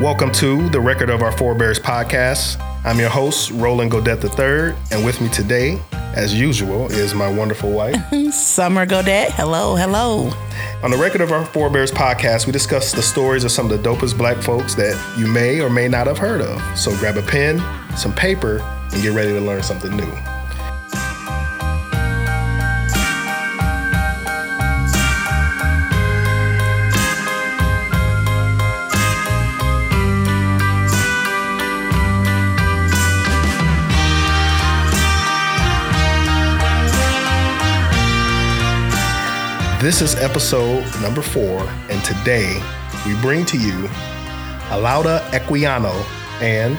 Welcome to the Record of Our Forebears podcast. I'm your host, Roland Godet III, and with me today, as usual, is my wonderful wife, Summer Godet. Hello, hello. On the Record of Our Forebears podcast, we discuss the stories of some of the dopest black folks that you may or may not have heard of. So grab a pen, some paper, and get ready to learn something new. This is episode number four, and today we bring to you Olaudah Equiano and.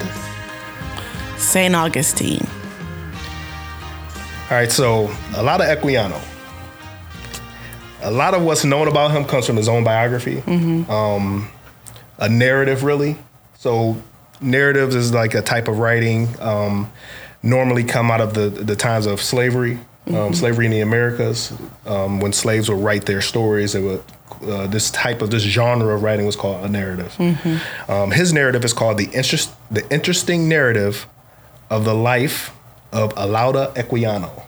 St. Augustine. All right, so Olaudah Equiano. A lot of what's known about him comes from his own biography, um, a narrative, really. So, narratives is like a type of writing um, normally come out of the the times of slavery, um, slavery in the Americas. Um, when slaves would write their stories, they would. Uh, this type of this genre of writing was called a narrative. Um, his narrative is called the interest the interesting narrative of the life of Olaudah Equiano,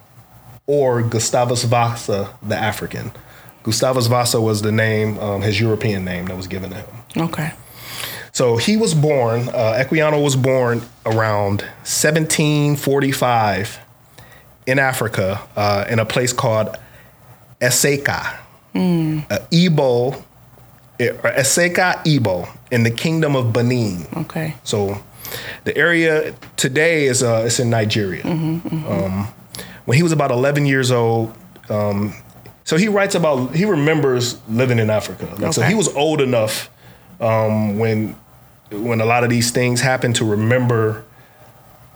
or Gustavus Vassa the African. Gustavus Vassa was the name, um, his European name that was given to him. Okay. So he was born, uh, Equiano was born around 1745 in Africa uh, in a place called Essaka, uh, Igbo, eh, or Essaka Igbo in the kingdom of Benin. Okay. So the area today is uh, it's in Nigeria. Um, when he was about 11 years old, um, so he writes about he remembers living in Africa. Like, So he was old enough um, when when a lot of these things happened to remember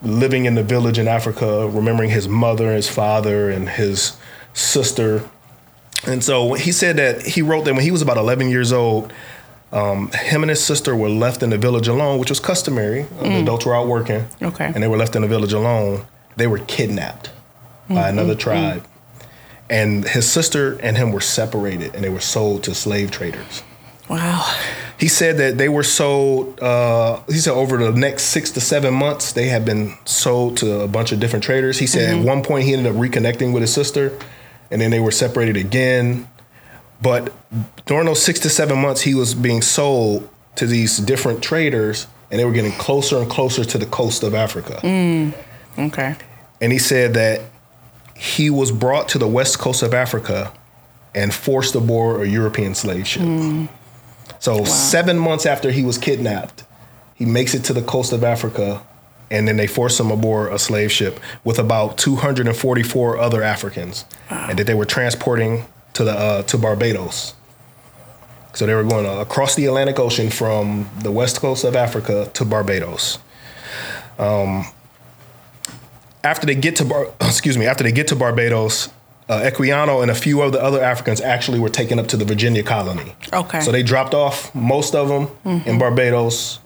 living in the village in Africa, remembering his mother, his father, and his sister. And so he said that he wrote that when he was about 11 years old, um, him and his sister were left in the village alone, which was customary. Uh, The adults were out working, Okay. and they were left in the village alone. They were kidnapped by another tribe, and his sister and him were separated, and they were sold to slave traders. Wow. He said that they were sold. Uh, he said over the next six to seven months, they had been sold to a bunch of different traders. He said at mm-hmm. one point he ended up reconnecting with his sister, and then they were separated again. But during those six to seven months, he was being sold to these different traders, and they were getting closer and closer to the coast of Africa. Mm, okay. And he said that he was brought to the west coast of Africa and forced aboard a European slave ship. Mm. So seven months after he was kidnapped, he makes it to the coast of Africa, and then they force him aboard a slave ship with about 244 other Africans, and that they were transporting to the uh, to Barbados. So they were going across the Atlantic Ocean from the west coast of Africa to Barbados. Um, after they get to Bar- excuse me, after they get to Barbados, uh, Equiano and a few of the other Africans actually were taken up to the Virginia colony. Okay. So they dropped off most of them in Barbados,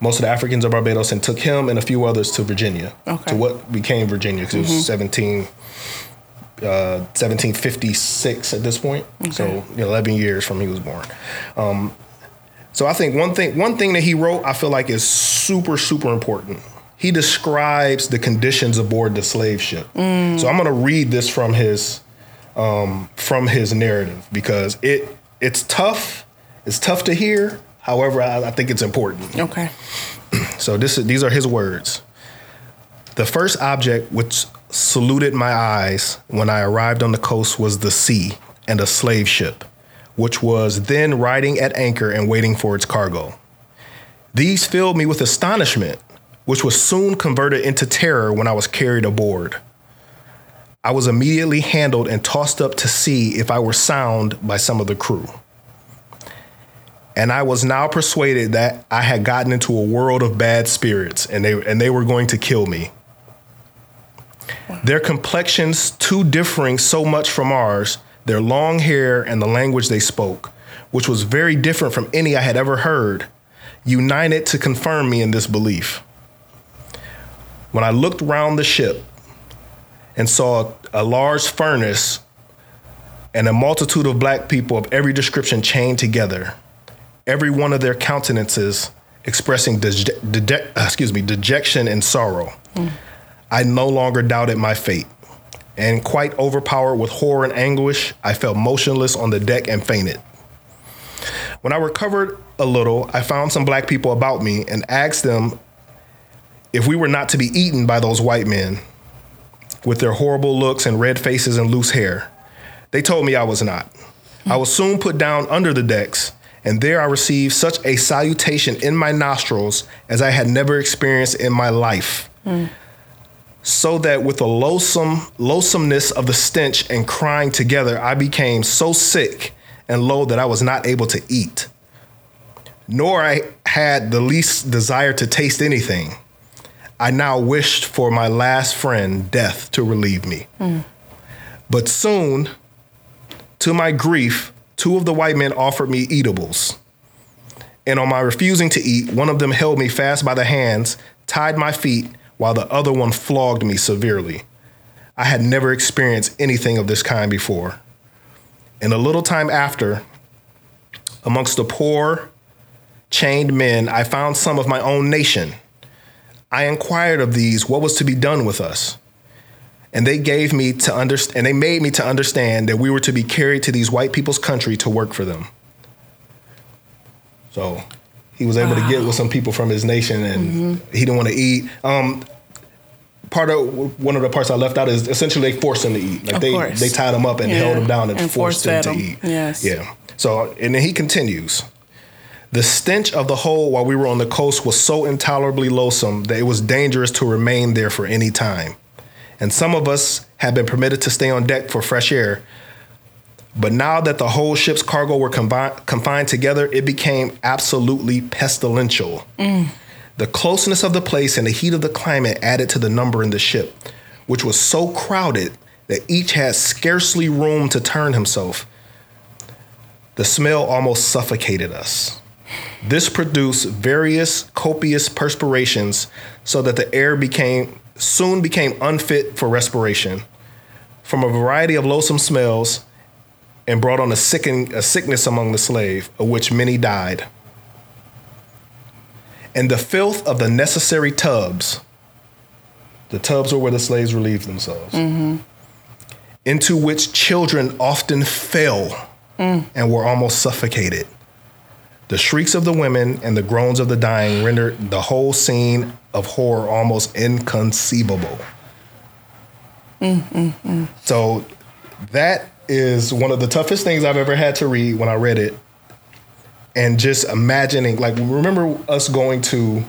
most of the Africans of Barbados, and took him and a few others to Virginia, Okay. to what became Virginia, because it was 17, uh, 1756 at this point. Okay. So 11 years from he was born. Um, so I think one thing one thing that he wrote I feel like is super super important. He describes the conditions aboard the slave ship. So I'm going to read this from his um, from his narrative because it it's tough. It's tough to hear. However, I, I think it's important. Okay. So this is these are his words. The first object which saluted my eyes when I arrived on the coast was the sea and a slave ship, which was then riding at anchor and waiting for its cargo. These filled me with astonishment, which was soon converted into terror when I was carried aboard. I was immediately handled and tossed up to see if I were sound by some of the crew and I was now persuaded that I had gotten into a world of bad spirits and they and they were going to kill me. Their complexions too differing so much from ours, their long hair and the language they spoke, which was very different from any I had ever heard, united to confirm me in this belief. When I looked round the ship and saw a large furnace and a multitude of black people of every description chained together, every one of their countenances expressing dege- dege- uh, excuse me, dejection and sorrow. I no longer doubted my fate. And quite overpowered with horror and anguish, I fell motionless on the deck and fainted. When I recovered a little, I found some black people about me and asked them if we were not to be eaten by those white men with their horrible looks and red faces and loose hair. They told me I was not. I was soon put down under the decks, and there I received such a salutation in my nostrils as I had never experienced in my life. So that with the loathsome loathsomeness of the stench and crying together, I became so sick and low that I was not able to eat. Nor I had the least desire to taste anything. I now wished for my last friend, death, to relieve me. But soon, to my grief, two of the white men offered me eatables. And on my refusing to eat, one of them held me fast by the hands, tied my feet, while the other one flogged me severely. I had never experienced anything of this kind before. And a little time after, amongst the poor, chained men, I found some of my own nation. I inquired of these what was to be done with us. And they gave me to understand, and they made me to understand that we were to be carried to these white people's country to work for them. So he was able to get with some people from his nation, and he didn't want to eat. Um, part of one of the parts I left out is essentially they forced him to eat. Like Of they course. they tied him up and Yeah. held him down and, And forced him to him. eat. Yes. Yeah. So and then he continues. The stench of the hole while we were on the coast was so intolerably loathsome that it was dangerous to remain there for any time. And some of us had been permitted to stay on deck for fresh air. But now that the whole ship's cargo were combi- confined together, it became absolutely pestilential. Mm. The closeness of the place and the heat of the climate added to the number in the ship, which was so crowded that each had scarcely room to turn himself. The smell almost suffocated us. This produced various copious perspirations so that the air became soon became unfit for respiration. From a variety of loathsome smells and brought on a, sicken, a sickness among the slave, of which many died. And the filth of the necessary tubs, the tubs were where the slaves relieved themselves, mm-hmm. into which children often fell mm. and were almost suffocated. The shrieks of the women and the groans of the dying rendered the whole scene of horror almost inconceivable. So that is one of the toughest things I've ever had to read when I read it. And just imagining, like, remember us going to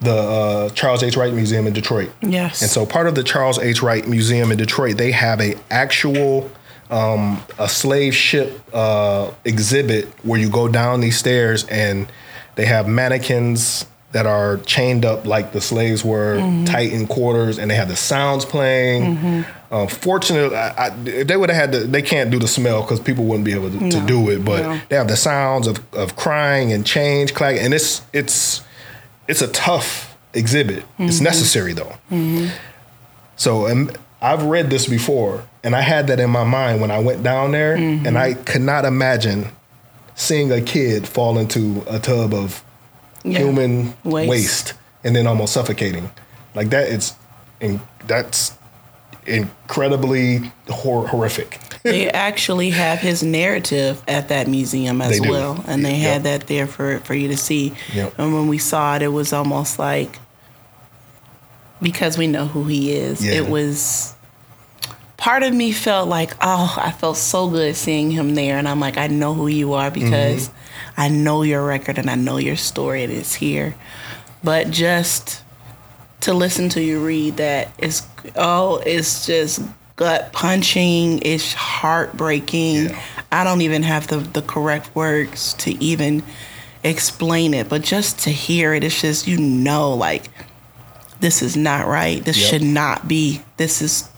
the uh, Charles H. Wright Museum in Detroit? Yes. And so part of the Charles H. Wright Museum in Detroit, they have a actual um, a slave ship uh, exhibit where you go down these stairs and they have mannequins that are chained up like the slaves were, tight in quarters, and they have the sounds playing. Uh, fortunately, I, I, if they would have had, the, they can't do the smell because people wouldn't be able to, to do it. But no. they have the sounds of, of crying and change, clack, and it's it's it's a tough exhibit. It's necessary though. So um, I've read this before, and I had that in my mind when I went down there, and mm-hmm. I could not imagine seeing a kid fall into a tub of Yeah. human waste. Waste. and then almost suffocating. Like that, it's in, that's incredibly hor- horrific. they actually have his narrative at that museum as well, and they Yep. had that there for for you to see. Yep. And when we saw it, it was almost like because we know who he is. Yeah. It was part of me felt like, oh, I felt so good seeing him there, and I'm like, I know who you are because Mm-hmm. I know your record and I know your story, and it's here. But just to listen to you read that is oh it's just gut punching it's heartbreaking Yeah. i don't even have the, the correct words to even explain it but just to hear it it's just you know like this is not right this Yep. should not be this is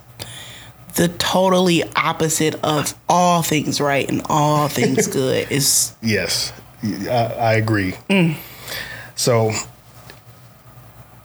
the totally opposite of all things right and all things good is Yes, I, I agree. Mm. So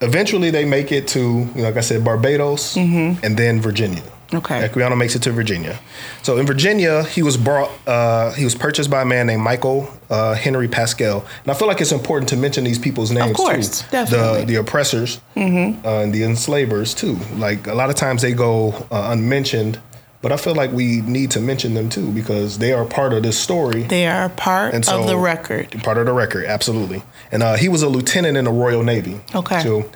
eventually they make it to, like I said, Barbados mm-hmm. and then Virginia. Okay. Equiano makes it to Virginia. So in Virginia, he was brought. Uh, he was purchased by a man named Michael uh, Henry Pascal. And I feel like it's important to mention these people's names of course, too. definitely. The the oppressors uh, and the enslavers too. Like a lot of times they go uh, unmentioned, but I feel like we need to mention them too because they are part of this story. They are part so- of the record. Part of the record, absolutely. And uh, he was a lieutenant in the Royal Navy. Okay. So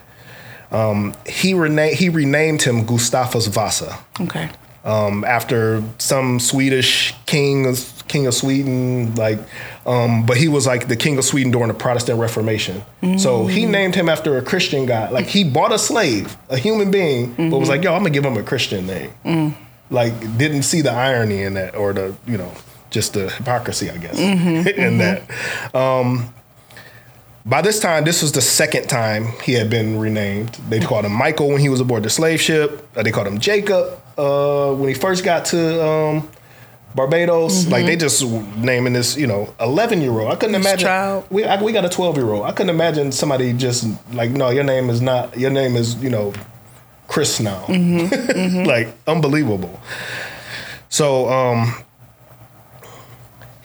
um, he rena- he renamed him Gustavus Vassa Okay. um, after some Swedish king, of- king of Sweden, like, um, but he was like the king of Sweden during the Protestant Reformation. So he named him after a Christian guy. Like he bought a slave, a human being, but was like, yo, I'm gonna give him a Christian name. Like didn't see the irony in that, or the you know just the hypocrisy, I guess, in that. Um, by this time, this was the second time he had been renamed. They called him Michael when he was aboard the slave ship. Uh, They called him Jacob uh, when he first got to um, Barbados. Like they just naming this, you know, eleven year old. I couldn't This imagine. child. We I, we got a twelve year old. I couldn't imagine somebody just like, no, your name is not. Your name is, you know, Chris now. like unbelievable. So um,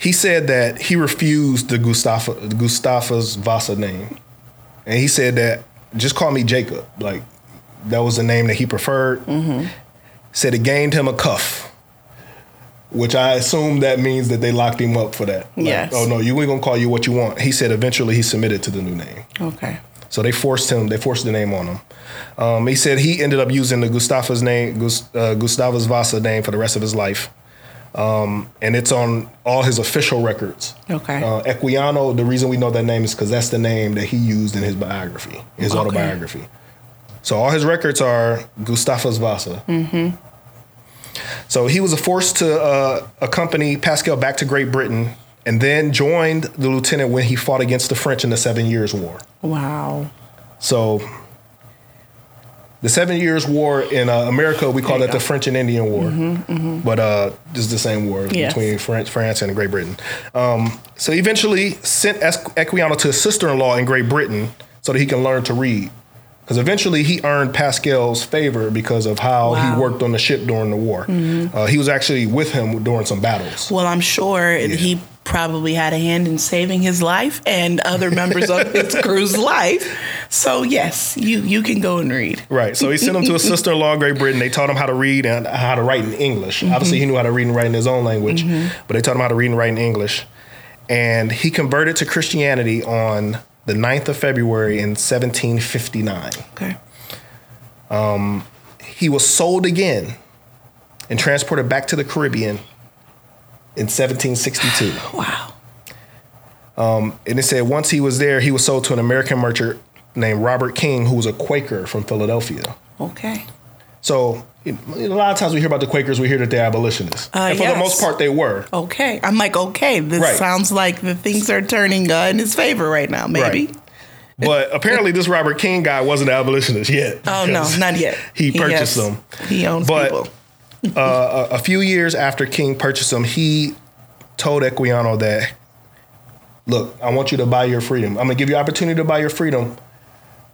he said that he refused the Gustafa, the Gustavus Vassa name, and he said that just call me Jacob. Like that was the name that he preferred. Said it gained him a cuff, which I assume that means that they locked him up for that. Like, Yes. Oh no, you ain't gonna call you what you want. He said eventually he submitted to the new name. Okay. So they forced him. They forced the name on him. Um, he said he ended up using the Gustafa's name, Gus, uh, Gustavus Vassa name for the rest of his life, um, and it's on all his official records. Okay. Uh, Equiano. The reason we know that name is because that's the name that he used in his biography, his Okay. autobiography. So all his records are Gustavus Vassa. Mm-hmm. So he was forced to uh, accompany Pascal back to Great Britain, and then joined the lieutenant when he fought against the French in the Seven Years' War. Wow. So the Seven Years' War in uh, America, we call that the. French and Indian War, but uh, this is the same war Yes. between France, France and Great Britain. Um, so he eventually sent Equiano to his sister-in-law in Great Britain so that he can learn to read. Because eventually he earned Pascal's favor because of how Wow. Mm-hmm. he worked on the ship during the war. Uh, he was actually with him during some battles. Well, I'm sure he probably had a hand in saving his life and other members of his crew's life. So yes, you you can go and read. Right. So he sent him to his sister-in-law in Great Britain. They taught him how to read and how to write in English. Mm-hmm. Obviously, he knew how to read and write in his own language, mm-hmm. but they taught him how to read and write in English. And he converted to Christianity on the 9th of February in 1759. Okay. Um, he was sold again and transported back to the Caribbean in 1762. Wow. Um, and it said once he was there, he was sold to an American merchant named Robert King, who was a Quaker from Philadelphia. Okay. So you know, a lot of times we hear about the Quakers, we hear that they're abolitionists. Uh, and for yes. the most part, they were. Okay. I'm like, okay, this Right. sounds like the things are turning uh, in his favor right now, maybe. Right. But apparently, this Robert King guy wasn't an abolitionist yet. Oh no, not yet. He purchased has- them. He owns But- people. Uh, a, a few years after King purchased them, he told Equiano that, "Look, I want you to buy your freedom. I'm gonna give you an opportunity to buy your freedom,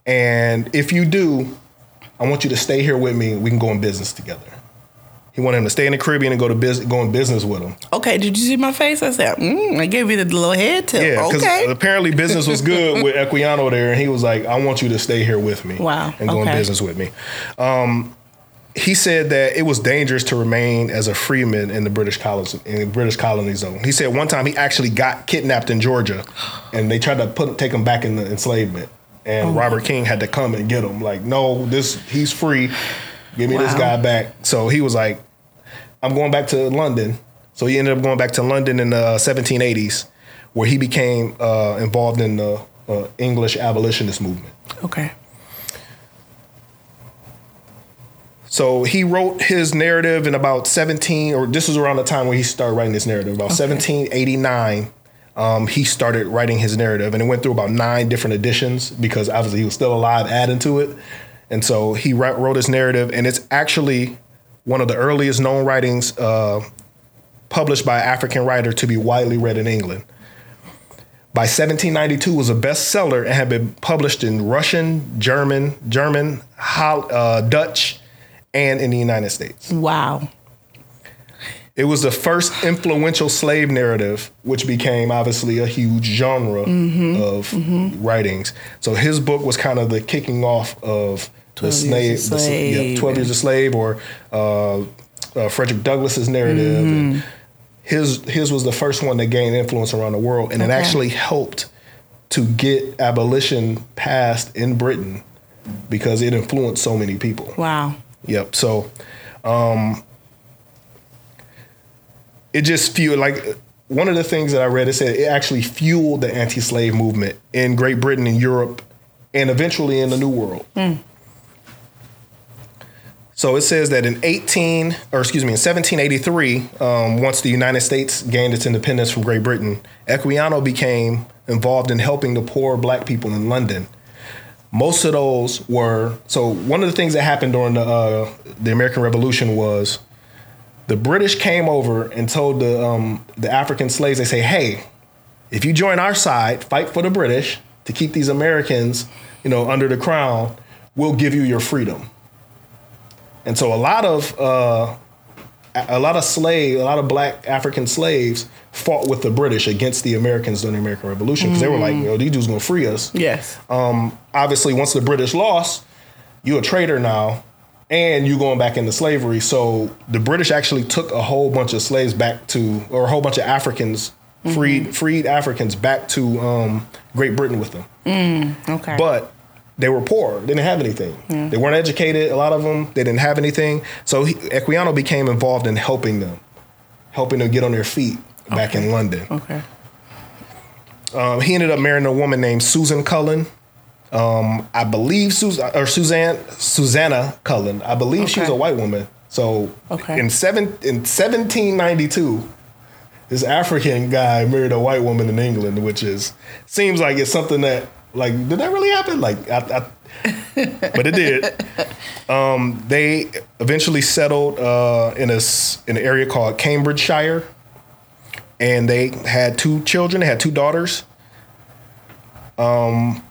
and if you do, I want you to stay here with me. We can go in business together." He wanted him to stay in the Caribbean and go to business, go in business with him. Okay, did you see my face? I said, mm, I gave you the little head tip. Yeah, because okay. apparently business was good with Equiano there, and he was like, "I want you to stay here with me, Wow, and go in business with me." Um, he said that it was dangerous to remain as a freeman in the British colonies in the British colony zone. He said one time he actually got kidnapped in Georgia, and they tried to put take him back in the enslavement, and Oh. Robert King had to come and get him. Like, no, this he's free. Give me this guy back. So he was like, I'm going back to London. So he ended up going back to London in the 1780s, where he became uh, involved in the uh, English abolitionist movement. okay. So he wrote his narrative in about 17, or this was around the time when he started writing this narrative, about 1789. Um, he started writing his narrative, and it went through about nine different editions because obviously he was still alive, adding to it. And so he wrote, his narrative, and it's actually one of the earliest known writings uh, published by an African writer to be widely read in England. By 1792, was a bestseller and had been published in Russian, German, German, uh, Dutch, and in the United States. Wow. It was the first influential slave narrative, which became obviously a huge genre Mm-hmm. of writings. So his book was kind of the kicking off of the 12 slave, the, yeah, Slave. Twelve Years a Slave, or uh, uh, Frederick Douglass's narrative. Mm-hmm. And his his was the first one that gained influence around the world, and it actually helped to get abolition passed in Britain because it influenced so many people. Wow. Yep. So, um, it just fueled like one of the things that I read. It said it actually fueled the anti-slave movement in Great Britain and Europe, and eventually in the New World. So it says that in 18, or excuse me, in 1783, um, once the United States gained its independence from Great Britain, Equiano became involved in helping the poor black people in London most of those were so one of the things that happened during the uh, the American Revolution was the British came over and told the um, the African slaves they say hey if you join our side fight for the British to keep these Americans you know under the crown we'll give you your freedom. And so a lot of uh, a lot of slave a lot of black African slaves fought with the British against the Americans during the American Revolution because they were like yo these dudes gonna free us. Yes. um, obviously once the British lost, you a traitor now, and you going back into slavery. So the British actually took a whole bunch of slaves back to, or a whole bunch of Africans, freed freed Africans back to um, Great Britain with them. okay. But they were poor; they didn't have anything. They weren't educated. A lot of them they didn't have anything. So he, Equiano became involved in helping them, helping them get on their feet back in London. okay. Um, he ended up marrying a woman named Susan Cullen. Um, I believe Susan or Suzanne Susanna Cullen. I believe she was a white woman. So Okay. in seven in 1792, this African guy married a white woman in England, which is seems like it's something that like did that really happen? Like, I, I, but it did. Um, they eventually settled uh, in a in an area called Cambridgeshire, and they had two children. They had two daughters. Um,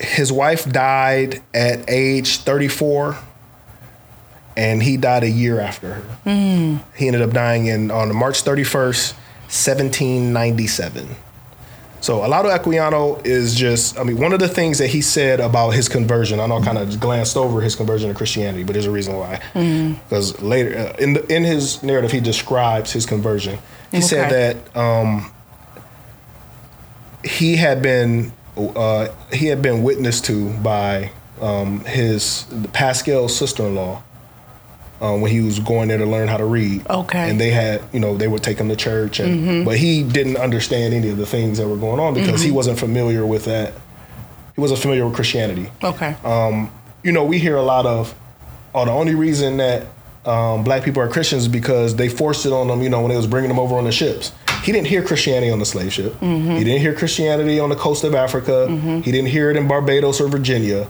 his wife died at age 34 and he died a year after her. He ended up dying in on March 31st, 1797. So a lot of Equiano is just, I mean, one of the things that he said about his conversion, I know I kind of glanced over his conversion to Christianity, but there's a reason why. Because later, uh, in, the, in his narrative, he describes his conversion. He said that um, he had been uh, he had been witnessed to by um, his Pascal's sister-in-law um, when he was going there to learn how to read. Okay. and they had you know they would take him to church, and but he didn't understand any of the things that were going on because he wasn't familiar with that. He wasn't familiar with Christianity Okay. um, you know, we hear a lot of, oh, the only reason that um, black people are Christians is because they forced it on them, you know, when they was bringing them over on the ships. He didn't hear Christianity on the slave ship. He didn't hear Christianity on the coast of Africa. He didn't hear it in Barbados or Virginia.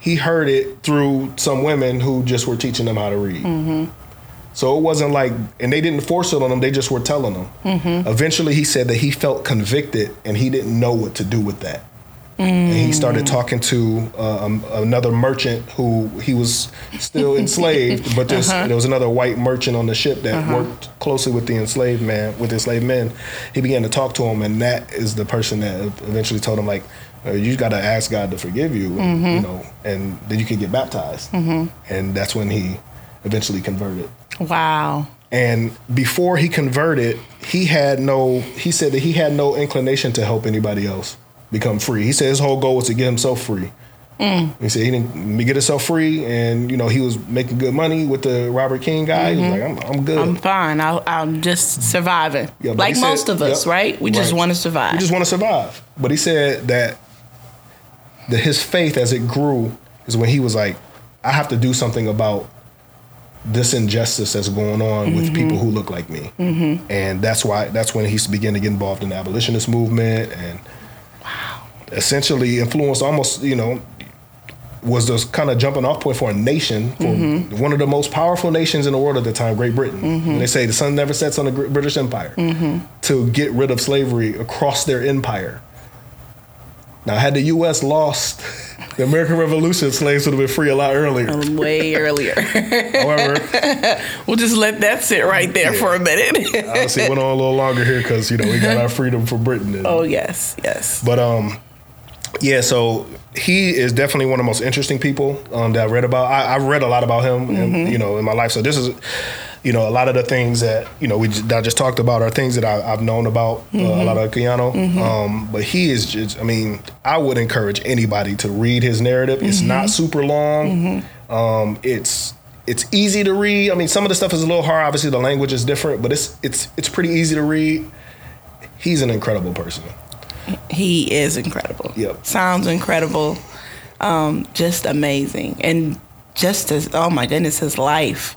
He heard it through some women who just were teaching them how to read. So it wasn't like, and they didn't force it on them, they just were telling them. Mm-hmm. Eventually, he said that he felt convicted and he didn't know what to do with that. And he started talking to um, another merchant who he was still enslaved, but there's, there was another white merchant on the ship that worked closely with the enslaved man, with the enslaved men. He began to talk to him, and that is the person that eventually told him, like, uh, you got to ask God to forgive you, you know, and then you can get baptized. And that's when he eventually converted. Wow. And before he converted, he had no, he said that he had no inclination to help anybody else become free. He said his whole goal was to get himself free. Mm. He said he didn't get himself free, and you know he was making good money with the Robert King guy. He was mm-hmm. like, I'm, I'm good. I'm fine. I, I'm just surviving. Yeah, like said- most of us, yep, right? We just right. want to survive. We just want to survive. But he said that that his faith as it grew is when he was like, I have to do something about this injustice that's going on with mm-hmm. people who look like me. Mm-hmm. And that's why that's when he began to get involved in the abolitionist movement and essentially influenced almost, you know, was this kind of jumping off point for a nation, for mm-hmm. one of the most powerful nations in the world at the time, Great Britain. Mm-hmm. And they say the sun never sets on the British Empire mm-hmm. to get rid of slavery across their empire. Now, had the U.S. lost the American Revolution, slaves would have been free a lot earlier. Um, way earlier. However, we'll just let that sit right there for a minute. honestly, went on a little longer here because you know we got our freedom from Britain. And, oh yes, yes. But um, yeah. So he is definitely one of the most interesting people um, that I read about. I, I've read a lot about him, and, you know, in my life. So this is, you know, a lot of the things that you know we I just talked about are things that I, I've known about uh, a lot of Equiano. Um, but he is just. I mean, I would encourage anybody to read his narrative. It's not super long. Um, it's it's easy to read. I mean, some of the stuff is a little hard. Obviously, the language is different, but it's it's it's pretty easy to read. He's an incredible person. He is incredible. Yep. Sounds incredible. Um, just amazing. And just as, oh my goodness, his life.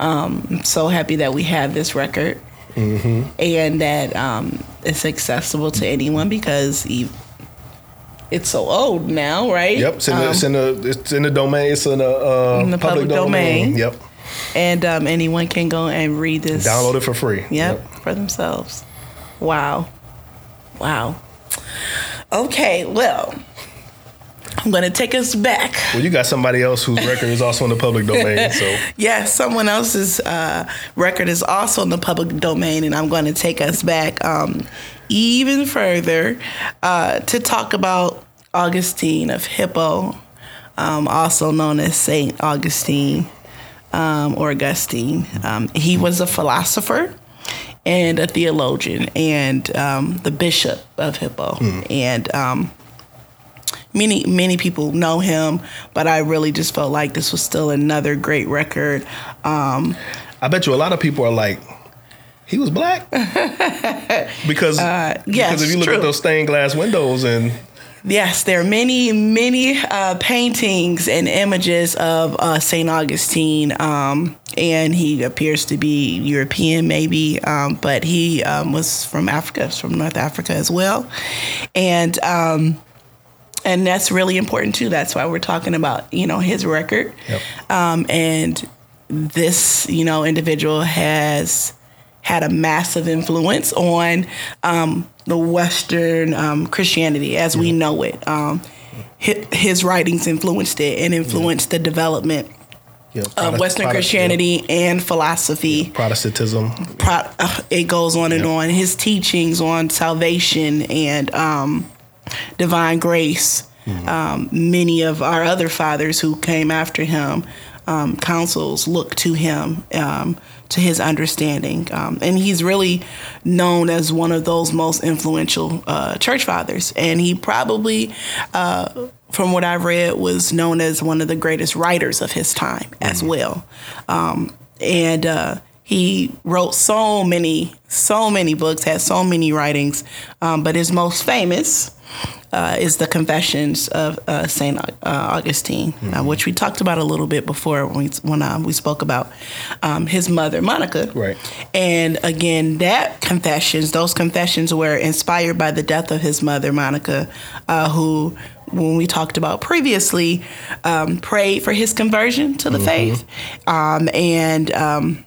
Um, I'm so happy that we have this record Mm-hmm. and that um, it's accessible to anyone because he, it's so old now, right? Yep, it's in, the, it's in the it's in the domain. It's in the, uh, In the public domain. Yep, and um, anyone can go and read this. download it for free. Yep, for themselves. Wow. Wow. Okay, well, I'm going to take us back. Well, you got somebody else whose record is also in the public domain. So Yes, someone else's uh, record is also in the public domain, and I'm going to take us back um, even further uh, to talk about Augustine of Hippo, um, also known as Saint Augustine um, or Augustine. Um, he was a philosopher and a theologian, and um, the bishop of Hippo, and. Um, many many people know him, but I really just felt like this was still another great record. Um, I bet you a lot of people are like, he was black because yes, because if you look true. at those stained glass windows and yes, there are many many uh, paintings and images of uh, Saint Augustine, um, and he appears to be European, maybe, um, but he um, was from Africa, from North Africa as well, and. Um, and that's really important too. That's why we're talking about you know his record, Yep. um, and this you know individual has had a massive influence on um, the Western um, Christianity as we know it. Um, hi- his writings influenced it and influenced the development you know, of Protest- Western Protest- Christianity and philosophy Protestantism. pro- uh, it goes on and on. His teachings on salvation and um, divine grace. Um, many of our other fathers who came after him, um, councils, look to him, um, to his understanding. Um, and he's really known as one of those most influential uh, church fathers. And he probably, uh, from what I've read, was known as one of the greatest writers of his time as well. Um, and uh, he wrote so many, so many books, had so many writings, um, but his most famous uh, is the Confessions of uh, Saint uh, Augustine, uh, which we talked about a little bit before when we, when uh, we spoke about um, his mother Monica. Right. And again, that confessions, those confessions were inspired by the death of his mother Monica, uh, who. When we talked about previously, um, prayed for his conversion to the faith, um, and um,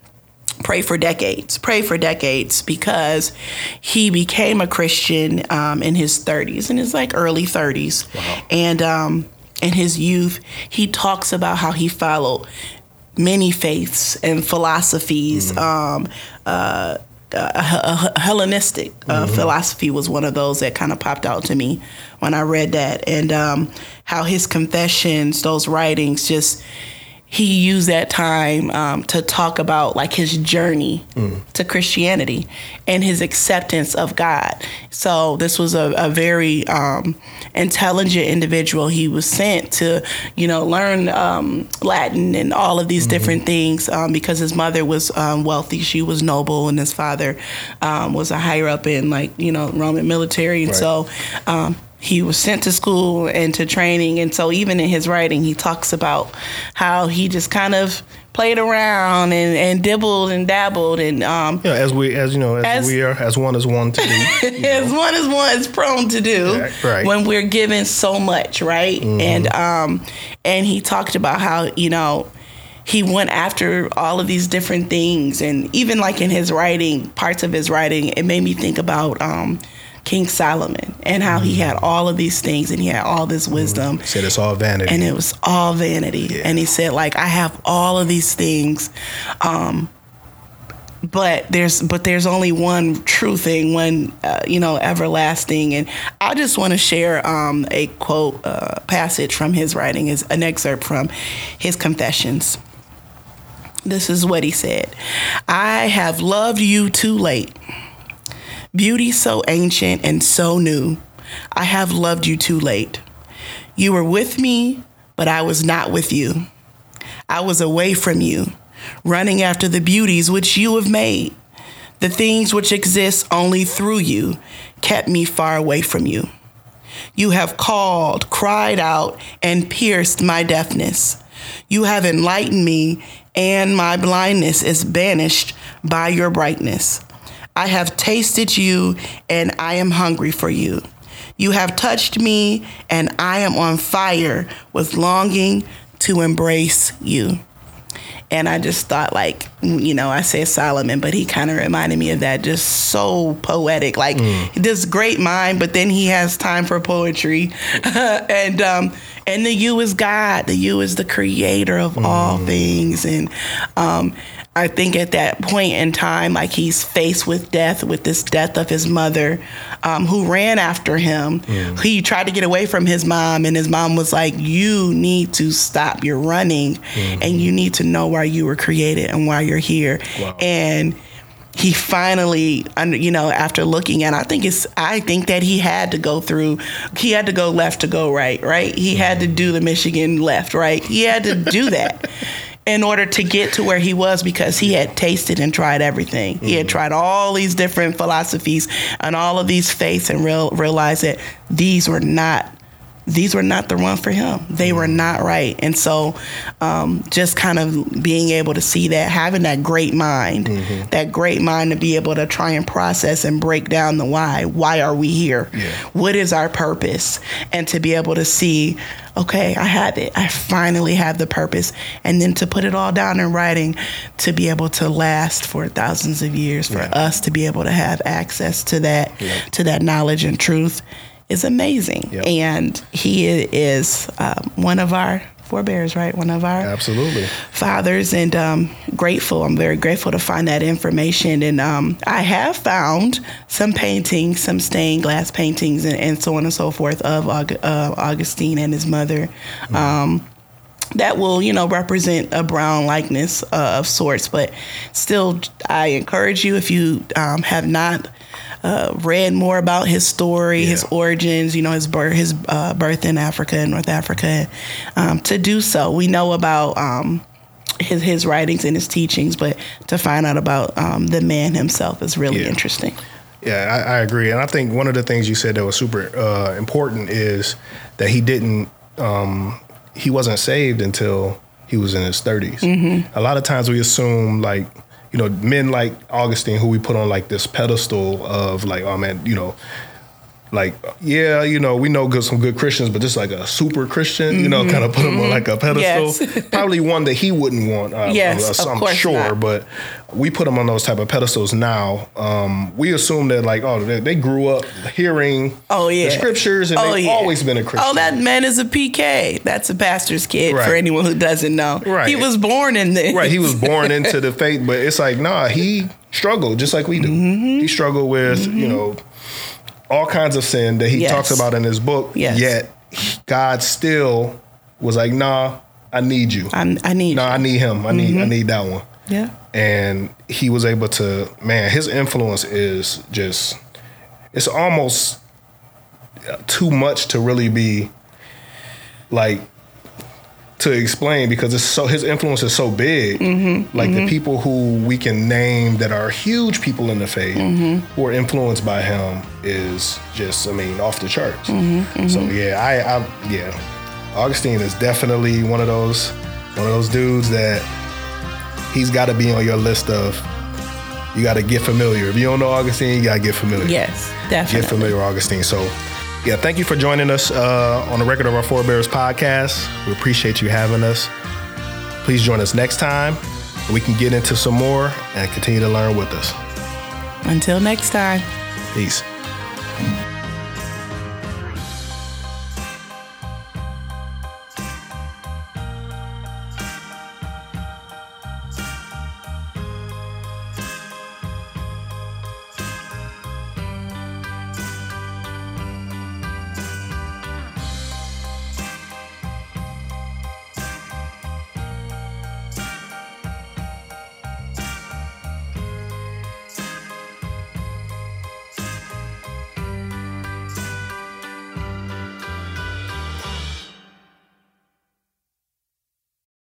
pray for decades, pray for decades because he became a Christian um, in his 30s, in his like early 30s. And um, in his youth, he talks about how he followed many faiths and philosophies. Um, uh, uh, H- Hellenistic uh, philosophy was one of those that kind of popped out to me when I read that, and um, how his confessions, those writings, just he used that time um, to talk about like his journey to Christianity and his acceptance of God. So this was a, a very um, intelligent individual. He was sent to, you know, learn um, Latin and all of these different things um, because his mother was um, wealthy. She was noble, and his father um, was a higher up in like you know Roman military. And Right. so um, he was sent to school and to training. And so even in his writing, he talks about how he just kind of played around and, and dibbled and dabbled and um, know, as we as you know, as, As- we are, as one is one to do. you as know. one is one is prone to do Yeah, right. when we're given so much, right? And um, and he talked about how you know he went after all of these different things, and even like in his writing, parts of his writing, it made me think about um, King Solomon and how he had all of these things and he had all this wisdom. He said it's all vanity. And it was all vanity. Yeah. And he said, like, I have all of these things. Um, but there's but there's only one true thing, one uh, you know everlasting, and I just want to share um, a quote uh, passage from his writing, is an excerpt from his confessions. This is what he said: "I have loved you too late, beauty so ancient and so new. I have loved you too late. You were with me, but I was not with you. I was away from you." running after the beauties which you have made. The things which exist only through you kept me far away from you. You have called, cried out, and pierced my deafness. You have enlightened me, and my blindness is banished by your brightness. I have tasted you, and I am hungry for you. You have touched me, and I am on fire with longing to embrace you. And I just thought, like, you know, I said Solomon, but he kind of reminded me of that. Just so poetic, like this great mind, but then he has time for poetry. and um, and the you is God. The you is the creator of all things. And um, I think at that point in time, like he's faced with death, with this death of his mother, um, who ran after him. He tried to get away from his mom, and his mom was like, "You need to stop. You're running, and you need to know why you were created and why you're here." Wow. And he finally you know after looking at I think it's I think that he had to go through he had to go left to go right right he had to do the Michigan left right he had to do that in order to get to where he was because he had tasted and tried everything. He had mm-hmm. tried all these different philosophies and all of these faiths and real, realized that these were not these were not the one for him. They were not right. And so, um, just kind of being able to see that, having that great mind, that great mind to be able to try and process and break down the why. Why are we here? Yeah. What is our purpose? And to be able to see, okay, I have it. I finally have the purpose. And then to put it all down in writing to be able to last for thousands of years, for Yeah. us to be able to have access to that, to that knowledge and truth is amazing. Yep. And he is um, one of our forebears, right? One of our Absolutely. fathers, and um, grateful. I'm very grateful to find that information. And um, I have found some paintings, some stained glass paintings, and, and so on and so forth of Aug- uh, Augustine and his mother. Um, that will, you know, represent a brown likeness uh, of sorts, but still, I encourage you if you um, have not uh, read more about his story, his origins, you know, his birth, his uh, birth in Africa, North Africa, um, to do so. We know about um, his his writings and his teachings, but to find out about um, the man himself is really Yeah. interesting. Yeah, I, I agree, and I think one of the things you said that was super uh, important is that he didn't, um, he wasn't saved until he was in his 30s. Mm-hmm. A lot of times we assume like, you know, men like Augustine, who we put on like this pedestal of like, oh man, you know, like yeah, you know, we know good some good Christians, but just like a super Christian, you know, kind of put him on like a pedestal. Mm-hmm. Yes. Probably one that he wouldn't want. Uh, Yes, I'm, of I'm sure, not. but we put them on those type of pedestals now. Um, we assume that like, oh, they, they grew up hearing Oh yeah, the scriptures, and Oh, they've yeah. always been a Christian. Oh, that man is a PK. That's a pastor's kid for anyone who doesn't know. Right. He was born in this. right. He was born into the faith, but it's like, nah, he struggled just like we do. Mm-hmm. He struggled with, you know, all kinds of sin that he Yes. talks about in his book. Yes. Yet God still was like, nah, I need you. I'm, I need. nah, I need him. I need, I Mm-hmm. need that one. yeah. and he was able to man his influence is just it's almost too much to really be like to explain because it's so his influence is so big mm-hmm. like the mm-hmm. people who we can name that are huge people in the faith mm-hmm. who are influenced by him is just i mean off the charts so yeah i i yeah augustine is definitely one of those one of those dudes that he's got to be on your list of you got to get familiar. If you don't know Augustine, you got to get familiar. Yes, definitely. Get familiar with Augustine. So, yeah, thank you for joining us uh, on the Record of Our Forebears podcast. We appreciate you having us. Please join us next time. We can get into some more and continue to learn with us. Until next time. Peace.